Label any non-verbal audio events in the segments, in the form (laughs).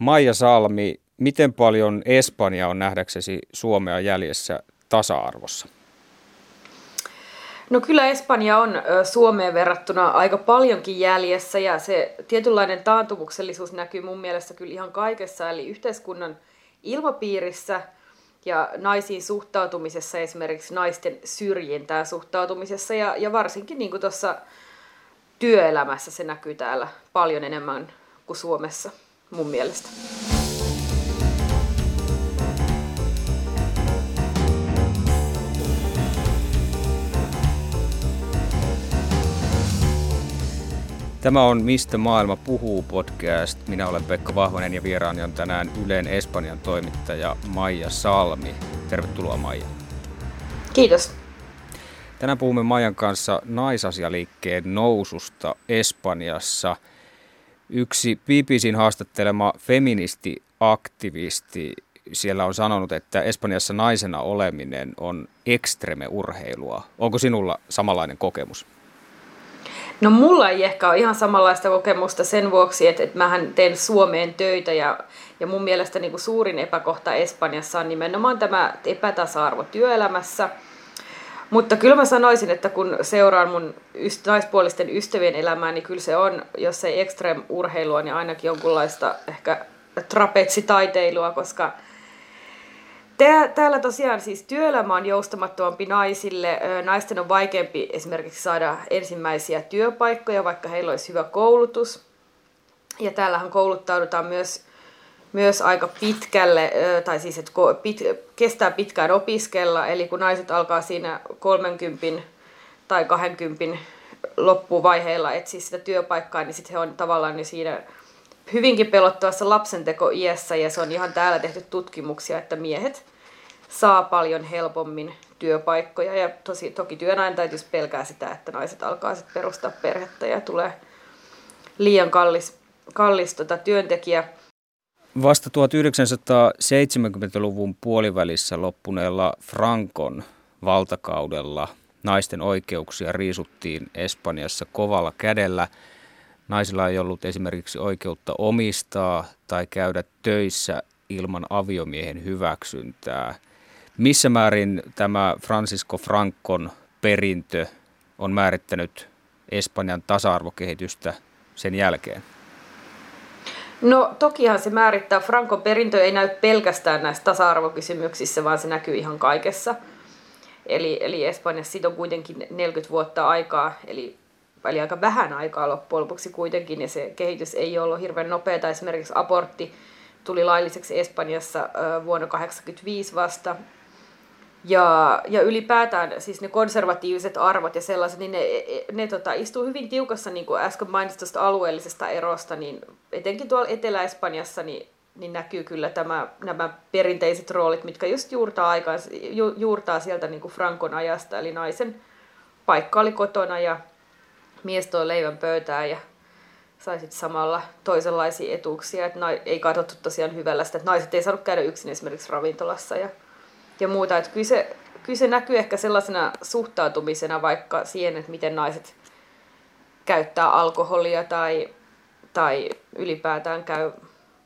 Maija Salmi, miten paljon Espanja on nähdäksesi Suomea jäljessä tasa-arvossa? No kyllä Espanja on Suomeen verrattuna aika paljonkin jäljessä ja se tietynlainen taantumuksellisuus näkyy mun mielestä kyllä ihan kaikessa, eli yhteiskunnan ilmapiirissä ja naisiin suhtautumisessa, esimerkiksi naisten syrjintään suhtautumisessa ja, ja varsinkin niin kuin tuossa työelämässä se näkyy täällä paljon enemmän kuin Suomessa mun mielestä. Tämä on Mistä maailma puhuu podcast. Minä olen Pekka Vahvanen ja vieraani on tänään Ylen Espanjan toimittaja Maija Salmi. Tervetuloa Maija. Kiitos. Tänään puhumme Maijan kanssa naisasialiikkeen noususta Espanjassa. Yksi BBCn haastattelema feministiaktivisti siellä on sanonut, että Espanjassa naisena oleminen on ekstreme urheilua. Onko sinulla samanlainen kokemus? No mulla ei ehkä ole ihan samanlaista kokemusta sen vuoksi, että, että mähän teen Suomeen töitä ja, ja mun mielestä niin kuin suurin epäkohta Espanjassa on nimenomaan tämä epätasa-arvo työelämässä. Mutta kyllä mä sanoisin, että kun seuraan mun yst- naispuolisten ystävien elämää, niin kyllä se on, jos ei extreme urheilua, niin ainakin jonkunlaista ehkä trapetsitaiteilua, koska – Täällä tosiaan siis työelämä on joustamattomampi naisille. Naisten on vaikeampi esimerkiksi saada ensimmäisiä työpaikkoja, vaikka heillä olisi hyvä koulutus. Ja täällähän kouluttaudutaan myös, myös aika pitkälle, tai siis että pit, kestää pitkään opiskella. Eli kun naiset alkaa siinä 30 tai 20 loppuvaiheella etsiä sitä työpaikkaa, niin sitten he on tavallaan niin siinä hyvinkin pelottavassa lapsenteko-iässä, ja se on ihan täällä tehty tutkimuksia, että miehet saa paljon helpommin työpaikkoja. Ja tosi, toki työnantajat jos pelkää sitä, että naiset alkaa sitten perustaa perhettä ja tulee liian kallis, kallis tota, työntekijä. Vasta 1970-luvun puolivälissä loppuneella Frankon valtakaudella naisten oikeuksia riisuttiin Espanjassa kovalla kädellä. Naisilla ei ollut esimerkiksi oikeutta omistaa tai käydä töissä ilman aviomiehen hyväksyntää – missä määrin tämä Francisco Francon perintö on määrittänyt Espanjan tasa-arvokehitystä sen jälkeen? No tokihan se määrittää. Francon perintö ei näy pelkästään näissä tasa-arvokysymyksissä, vaan se näkyy ihan kaikessa. Eli, eli Espanjassa siitä on kuitenkin 40 vuotta aikaa, eli, eli aika vähän aikaa loppujen lopuksi kuitenkin, ja se kehitys ei ollut hirveän nopeata. Esimerkiksi abortti tuli lailliseksi Espanjassa vuonna 1985 vasta, ja, ja ylipäätään siis ne konservatiiviset arvot ja sellaiset, niin ne, ne, ne tota, istuu hyvin tiukassa, niin kuin äsken mainitsin tuosta alueellisesta erosta, niin etenkin tuolla Etelä-Espanjassa niin, niin näkyy kyllä tämä, nämä perinteiset roolit, mitkä just juurtaa, aikaan, ju, juurtaa sieltä niin kuin Frankon ajasta, eli naisen paikka oli kotona ja mies toi leivän pöytään ja sai sitten samalla toisenlaisia etuuksia, että ei katsottu tosiaan hyvällä sitä, että naiset ei saanut käydä yksin esimerkiksi ravintolassa ja ja muuta. Että kyllä, se, kyllä se näkyy ehkä sellaisena suhtautumisena vaikka siihen, että miten naiset käyttää alkoholia tai, tai ylipäätään käy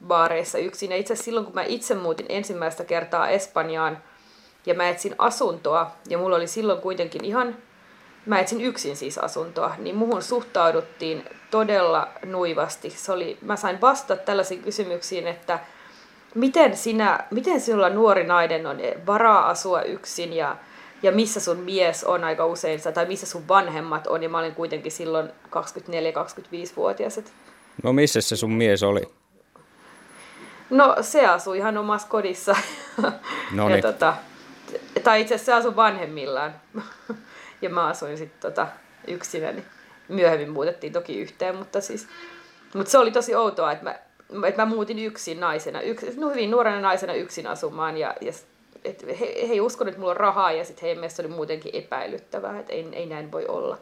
baareissa yksin. Ja itse asiassa silloin, kun mä itse muutin ensimmäistä kertaa Espanjaan ja mä etsin asuntoa, ja mulla oli silloin kuitenkin ihan, mä etsin yksin siis asuntoa, niin muhun suhtauduttiin todella nuivasti. Se oli, mä sain vastata tällaisiin kysymyksiin, että – miten, sinä, miten sinulla nuori nainen on varaa asua yksin ja, ja missä sun mies on aika usein, tai missä sun vanhemmat on, ja mä olin kuitenkin silloin 24-25-vuotias. No missä se sun mies oli? No se asui ihan omassa kodissa. No niin. tota, tai itse asiassa se asui vanhemmillaan. (laughs) ja mä asuin sitten tota, yksinäni. Myöhemmin muutettiin toki yhteen, mutta siis... Mutta se oli tosi outoa, että mä että mä muutin yksin naisena, yks, no hyvin nuorena naisena yksin asumaan ja, ja et he, he ei uskonut, että mulla on rahaa ja sitten heidän mielestä oli muutenkin epäilyttävää, että ei, ei näin voi olla.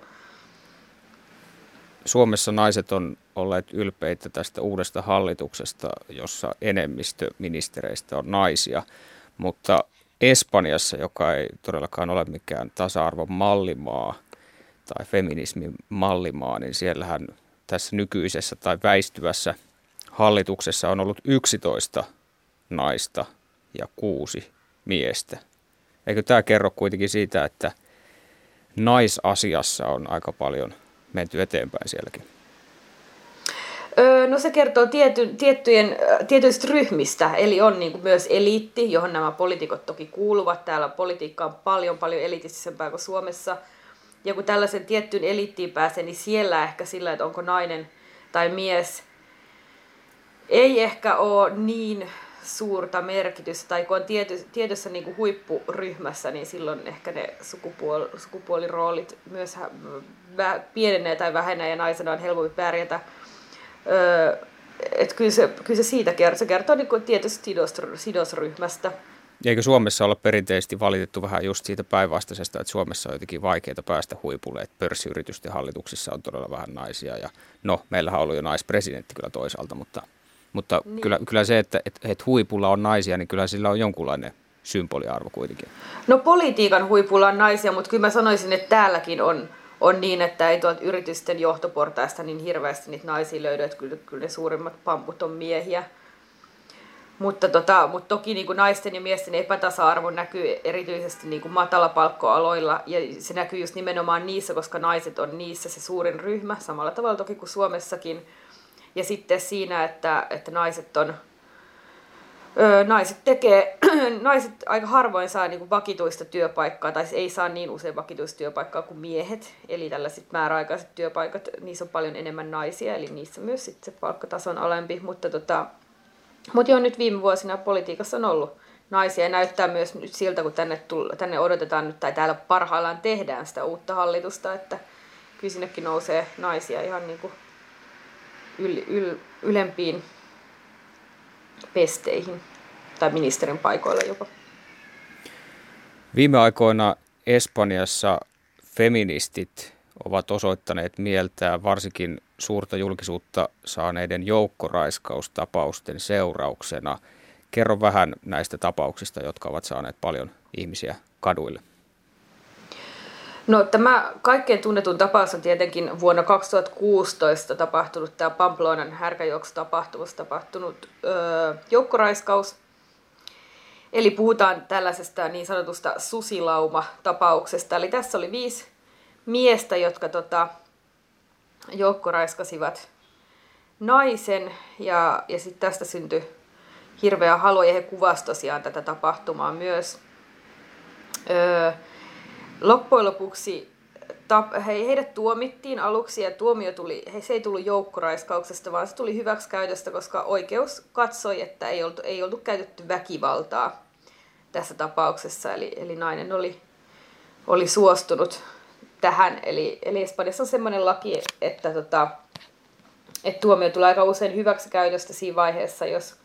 Suomessa naiset on olleet ylpeitä tästä uudesta hallituksesta, jossa enemmistö ministereistä on naisia, mutta Espanjassa, joka ei todellakaan ole mikään tasa-arvon mallimaa tai feminismin mallimaa, niin siellähän tässä nykyisessä tai väistyvässä hallituksessa on ollut 11 naista ja kuusi miestä. Eikö tämä kerro kuitenkin siitä, että naisasiassa on aika paljon menty eteenpäin sielläkin? No se kertoo tiety, tiettyjen, tietyistä ryhmistä, eli on niin kuin myös eliitti, johon nämä poliitikot toki kuuluvat. Täällä politiikka on paljon paljon elitistisempää kuin Suomessa. Ja kun tällaisen tiettyyn eliittiin pääsee, niin siellä ehkä sillä, että onko nainen tai mies, ei ehkä ole niin suurta merkitystä, tai kun on tiety, tietyssä niin kuin huippuryhmässä, niin silloin ehkä ne sukupuol, sukupuoliroolit myös pienenee tai vähenee, ja naisena on helpompi pärjätä. Öö, että kyllä, se, kyllä se siitä kertoo. Se kertoo niin kuin tietystä sidos, sidosryhmästä. Eikö Suomessa olla perinteisesti valitettu vähän just siitä päinvastaisesta, että Suomessa on jotenkin vaikeaa päästä huipulle, että pörssiyritysten hallituksissa on todella vähän naisia. Ja no, meillähän on ollut jo naispresidentti kyllä toisaalta, mutta mutta niin. kyllä, kyllä se, että, että, että huipulla on naisia, niin kyllä sillä on jonkunlainen symboliarvo kuitenkin. No politiikan huipulla on naisia, mutta kyllä mä sanoisin, että täälläkin on, on niin, että ei tuolta yritysten johtoportaista niin hirveästi niitä naisia löydy, että kyllä, kyllä ne suurimmat pamput on miehiä. Mutta, tota, mutta toki niin kuin naisten ja miesten epätasa-arvo näkyy erityisesti niin kuin matalapalkkoaloilla ja se näkyy just nimenomaan niissä, koska naiset on niissä se suurin ryhmä, samalla tavalla toki kuin Suomessakin – ja sitten siinä, että, että naiset on naiset tekee, (clears throat) naiset aika harvoin saa niin kuin vakituista työpaikkaa, tai ei saa niin usein vakituista työpaikkaa kuin miehet. Eli tällaiset määräaikaiset työpaikat, niissä on paljon enemmän naisia, eli niissä myös sit se palkkataso on alempi. Mutta, tota, mutta jo nyt viime vuosina politiikassa on ollut naisia, ja näyttää myös nyt siltä, kun tänne, tull, tänne odotetaan nyt, tai täällä parhaillaan tehdään sitä uutta hallitusta, että kyllä sinnekin nousee naisia ihan niin kuin yl, yl, ylempiin pesteihin tai ministerin paikoilla jopa. Viime aikoina Espanjassa feministit ovat osoittaneet mieltään varsinkin suurta julkisuutta saaneiden joukkoraiskaustapausten seurauksena. Kerro vähän näistä tapauksista, jotka ovat saaneet paljon ihmisiä kaduille. No tämä kaikkein tunnetun tapaus on tietenkin vuonna 2016 tapahtunut tämä Pamplonan härkäjuoksutapahtumassa tapahtunut öö, joukkoraiskaus. Eli puhutaan tällaisesta niin sanotusta susilauma-tapauksesta. Eli tässä oli viisi miestä, jotka tota, joukkoraiskasivat naisen ja, ja sitten tästä syntyi hirveä halu ja he kuvasivat tosiaan tätä tapahtumaa myös. Öö, loppujen lopuksi tap, he, heidät tuomittiin aluksi ja tuomio tuli, he, se ei tullut joukkoraiskauksesta, vaan se tuli hyväksikäytöstä, koska oikeus katsoi, että ei oltu, ei oltu käytetty väkivaltaa tässä tapauksessa. Eli, eli nainen oli, oli suostunut tähän. Eli, eli Espanjassa on sellainen laki, että, tota, että tuomio tulee aika usein hyväksikäytöstä siinä vaiheessa, jos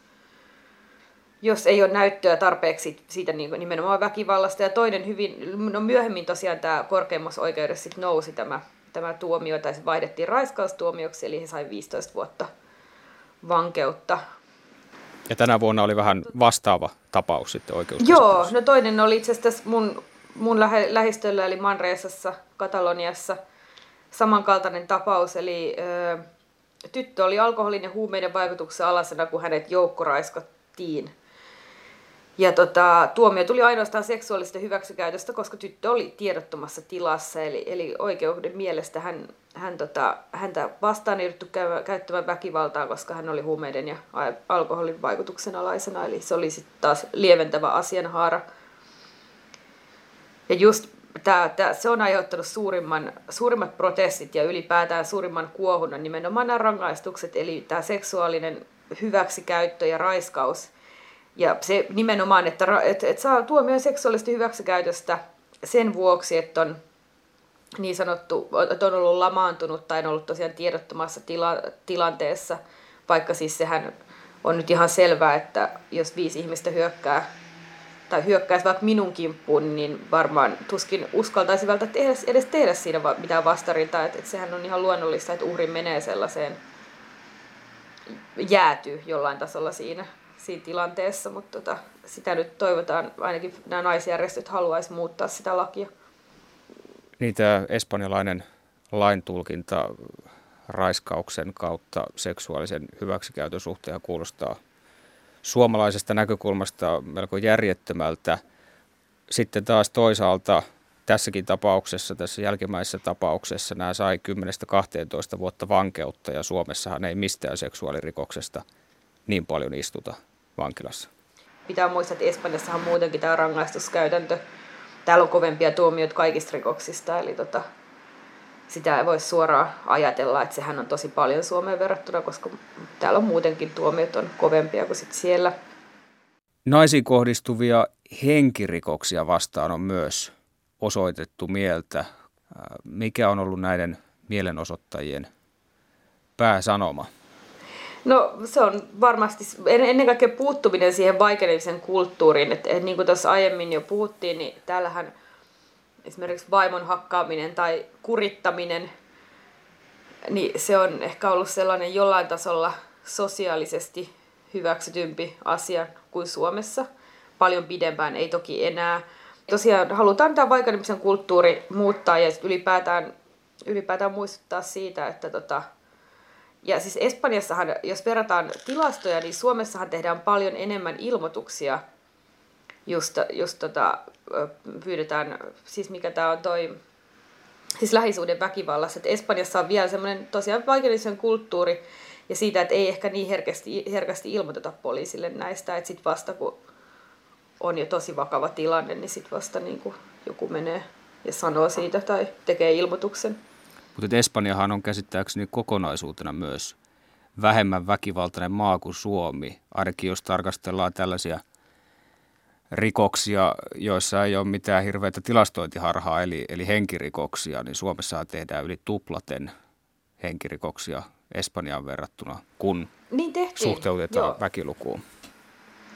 jos ei ole näyttöä tarpeeksi siitä niin nimenomaan väkivallasta. Ja toinen hyvin, no myöhemmin tosiaan tämä korkeimmassa oikeudessa sit nousi tämä, tämä tuomio, tai se vaihdettiin raiskaustuomioksi, eli he sai 15 vuotta vankeutta. Ja tänä vuonna oli vähän vastaava tapaus sitten oikeus. Joo, no toinen oli itse asiassa mun, mun lähe, lähistöllä, eli Manreesassa, Kataloniassa, samankaltainen tapaus, eli ö, tyttö oli alkoholin ja huumeiden vaikutuksen alasena, kun hänet joukkoraiskattiin – ja tota, tuomio tuli ainoastaan seksuaalista hyväksikäytöstä, koska tyttö oli tiedottomassa tilassa. Eli, eli oikeuden mielestä hän, hän tota, häntä vastaan ei käyttämään väkivaltaa, koska hän oli huumeiden ja alkoholin vaikutuksen alaisena. Eli se oli sitten taas lieventävä asianhaara. Ja just tää, tää, se on aiheuttanut suurimman, suurimmat protestit ja ylipäätään suurimman kuohunnan nimenomaan nämä rangaistukset, eli tämä seksuaalinen hyväksikäyttö ja raiskaus – ja se nimenomaan, että, että, että saa tuomion seksuaalista hyväksikäytöstä sen vuoksi, että on niin sanottu, että on ollut lamaantunut tai on ollut tosiaan tiedottomassa tila, tilanteessa, vaikka siis sehän on nyt ihan selvää, että jos viisi ihmistä hyökkää tai hyökkäisi vaikka minun kimppuun, niin varmaan tuskin uskaltaisi välttämättä tehdä, edes tehdä siinä mitään vastarintaa. Että, että sehän on ihan luonnollista, että uhri menee sellaiseen, jäätyy jollain tasolla siinä siinä tilanteessa, mutta tota, sitä nyt toivotaan, ainakin nämä naisjärjestöt haluaisi muuttaa sitä lakia. Niin tämä espanjalainen laintulkinta raiskauksen kautta seksuaalisen hyväksikäytön suhteen kuulostaa suomalaisesta näkökulmasta melko järjettömältä. Sitten taas toisaalta tässäkin tapauksessa, tässä jälkimmäisessä tapauksessa, nämä sai 10-12 vuotta vankeutta ja Suomessahan ei mistään seksuaalirikoksesta niin paljon istuta vankilassa. Pitää muistaa, että Espanjassahan muutenkin tämä rangaistuskäytäntö, täällä on kovempia tuomioita kaikista rikoksista, eli tota, sitä ei voi suoraan ajatella, että sehän on tosi paljon Suomeen verrattuna, koska täällä on muutenkin tuomiot on kovempia kuin sit siellä. Naisiin kohdistuvia henkirikoksia vastaan on myös osoitettu mieltä. Mikä on ollut näiden mielenosoittajien pääsanoma? No se on varmasti ennen kaikkea puuttuminen siihen vaikenemisen kulttuuriin. että et, niin kuin tuossa aiemmin jo puhuttiin, niin täällähän esimerkiksi vaimon hakkaaminen tai kurittaminen, niin se on ehkä ollut sellainen jollain tasolla sosiaalisesti hyväksytympi asia kuin Suomessa. Paljon pidempään, ei toki enää. Tosiaan halutaan tämä vaikenemisen kulttuuri muuttaa ja ylipäätään, ylipäätään muistuttaa siitä, että tota, ja siis Espanjassahan, jos verrataan tilastoja, niin Suomessahan tehdään paljon enemmän ilmoituksia. Just, just tota, pyydetään, siis mikä tämä on toi, siis lähisuuden väkivallassa. Että Espanjassa on vielä semmoinen tosiaan vaikeellisen kulttuuri ja siitä, että ei ehkä niin herkästi, herkästi ilmoiteta poliisille näistä, että sitten vasta kun on jo tosi vakava tilanne, niin sitten vasta niin joku menee ja sanoo siitä tai tekee ilmoituksen. Mutta Espanjahan on käsittääkseni kokonaisuutena myös vähemmän väkivaltainen maa kuin Suomi, ainakin jos tarkastellaan tällaisia rikoksia, joissa ei ole mitään hirveätä tilastointiharhaa, eli, eli henkirikoksia, niin Suomessa tehdään yli tuplaten henkirikoksia Espanjaan verrattuna, kun niin suhteutetaan Joo. väkilukuun.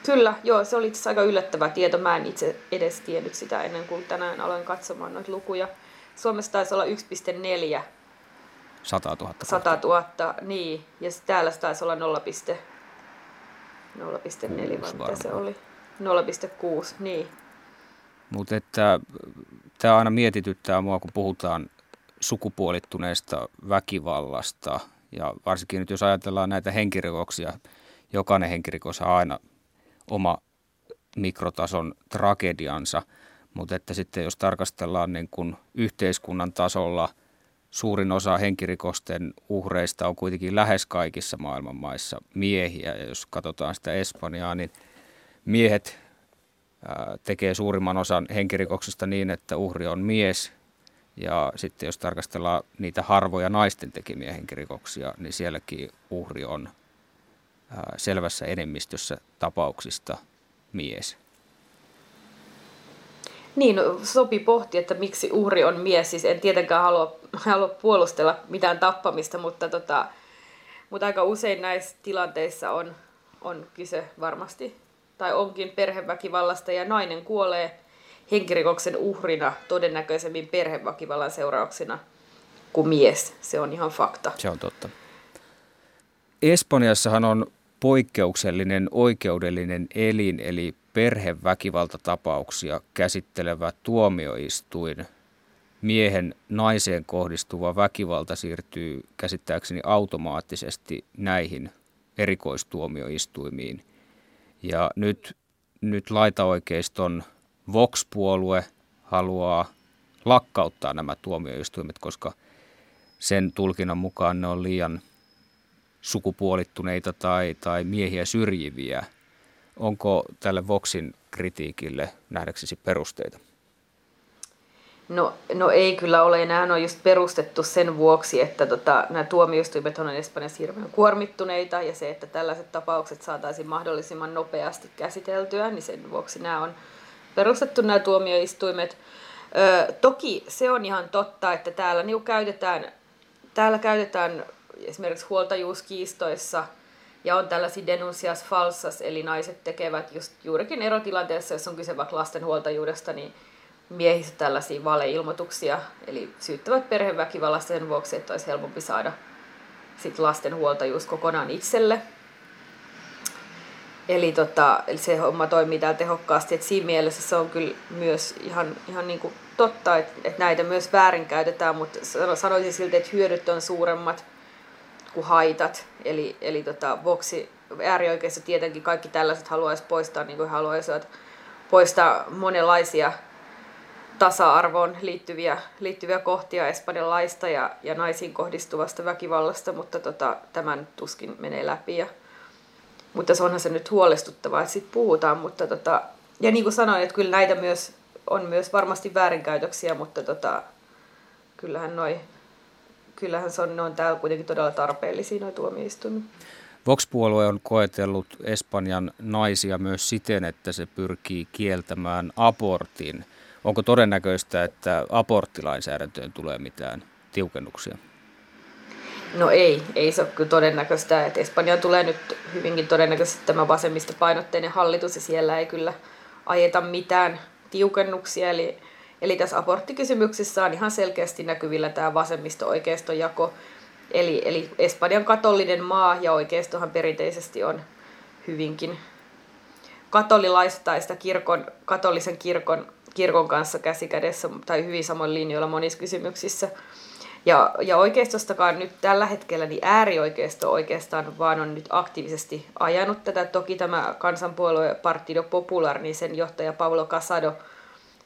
Kyllä, joo, se oli itse aika yllättävä tieto. Mä en itse edes tiennyt sitä ennen kuin tänään aloin katsomaan noita lukuja. Suomessa taisi olla 1,4 100 000. 100 000, niin. Ja täällä taisi olla 0, 0,4 vai mitä se oli? 0,6, niin. Mutta että tämä aina mietityttää mua, kun puhutaan sukupuolittuneesta väkivallasta. Ja varsinkin nyt jos ajatellaan näitä henkirikoksia, jokainen henkirikos on aina oma mikrotason tragediansa. Mutta että sitten jos tarkastellaan niin kuin yhteiskunnan tasolla, suurin osa henkirikosten uhreista on kuitenkin lähes kaikissa maailman maissa miehiä. Ja jos katsotaan sitä Espanjaa, niin miehet tekee suurimman osan henkirikoksista niin, että uhri on mies. Ja sitten jos tarkastellaan niitä harvoja naisten tekemiä henkirikoksia, niin sielläkin uhri on selvässä enemmistössä tapauksista mies. Niin, no, sopi pohti, että miksi uhri on mies. Siis en tietenkään halua, halua puolustella mitään tappamista, mutta, tota, mutta aika usein näissä tilanteissa on, on kyse varmasti, tai onkin perheväkivallasta, ja nainen kuolee henkirikoksen uhrina todennäköisemmin perheväkivallan seurauksena kuin mies. Se on ihan fakta. Se on totta. Espanjassahan on poikkeuksellinen oikeudellinen elin, eli perheväkivaltatapauksia käsittelevä tuomioistuin. Miehen naiseen kohdistuva väkivalta siirtyy käsittääkseni automaattisesti näihin erikoistuomioistuimiin. Ja nyt, nyt laitaoikeiston Vox-puolue haluaa lakkauttaa nämä tuomioistuimet, koska sen tulkinnan mukaan ne on liian sukupuolittuneita tai, tai miehiä syrjiviä. Onko tälle Voxin kritiikille nähdäksesi perusteita? No, no ei kyllä ole. Nämä on just perustettu sen vuoksi, että tota, nämä tuomioistuimet on Espanjassa hirveän kuormittuneita ja se, että tällaiset tapaukset saataisiin mahdollisimman nopeasti käsiteltyä, niin sen vuoksi nämä on perustettu nämä tuomioistuimet. Ö, toki se on ihan totta, että täällä niin käytetään, täällä käytetään esimerkiksi huoltajuuskiistoissa ja on tällaisia denuncias falsas, eli naiset tekevät just juurikin erotilanteessa, jos on kyse vaikka lasten huoltajuudesta, niin miehistä tällaisia valeilmoituksia, eli syyttävät perheväkivallasta sen vuoksi, että olisi helpompi saada sit lasten huoltajuus kokonaan itselle. Eli, tota, eli se homma toimii täällä tehokkaasti, että siinä mielessä se on kyllä myös ihan, ihan niin kuin totta, että, että näitä myös väärinkäytetään, mutta sanoisin silti, että hyödyt on suuremmat kuin haitat. Eli, eli tota, Voxi, äärioikeissa tietenkin kaikki tällaiset haluaisi poistaa, niin kuin haluaisivat poistaa monenlaisia tasa-arvoon liittyviä, liittyviä kohtia Espanjan laista ja, ja naisiin kohdistuvasta väkivallasta, mutta tota, tämän tuskin menee läpi. Ja, mutta se onhan se nyt huolestuttavaa, että siitä puhutaan. Mutta tota, ja niin kuin sanoin, että kyllä näitä myös on myös varmasti väärinkäytöksiä, mutta tota, kyllähän, noi, kyllähän se on, ne on täällä kuitenkin todella tarpeellisia noin tuomioistuimet. Vox-puolue on koetellut Espanjan naisia myös siten, että se pyrkii kieltämään abortin. Onko todennäköistä, että aborttilainsäädäntöön tulee mitään tiukennuksia? No ei, ei se ole kyllä todennäköistä. Että Espanjaan tulee nyt hyvinkin todennäköisesti tämä vasemmista painotteinen hallitus ja siellä ei kyllä ajeta mitään tiukennuksia. Eli, eli tässä aborttikysymyksessä on ihan selkeästi näkyvillä tämä vasemmisto-oikeiston jako. Eli, eli Espanjan katolinen maa ja oikeistohan perinteisesti on hyvinkin katolilaista tai sitä kirkon, katolisen kirkon, kirkon kanssa käsikädessä tai hyvin samoin linjoilla monissa kysymyksissä. Ja, ja oikeistostakaan nyt tällä hetkellä niin äärioikeisto oikeastaan vaan on nyt aktiivisesti ajanut tätä. Toki tämä kansanpuolue Partido Popular, niin sen johtaja Pablo Casado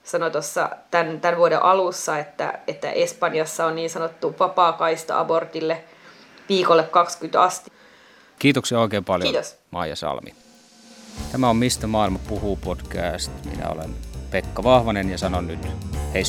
sanoi tuossa tämän, tämän vuoden alussa, että, että Espanjassa on niin sanottu vapaa kaista abortille viikolle 20 asti. Kiitoksia oikein paljon Kiitos. Maija Salmi. Tämä on Mistä maailma puhuu podcast. Minä olen Pekka Vahvanen ja sanon nyt hei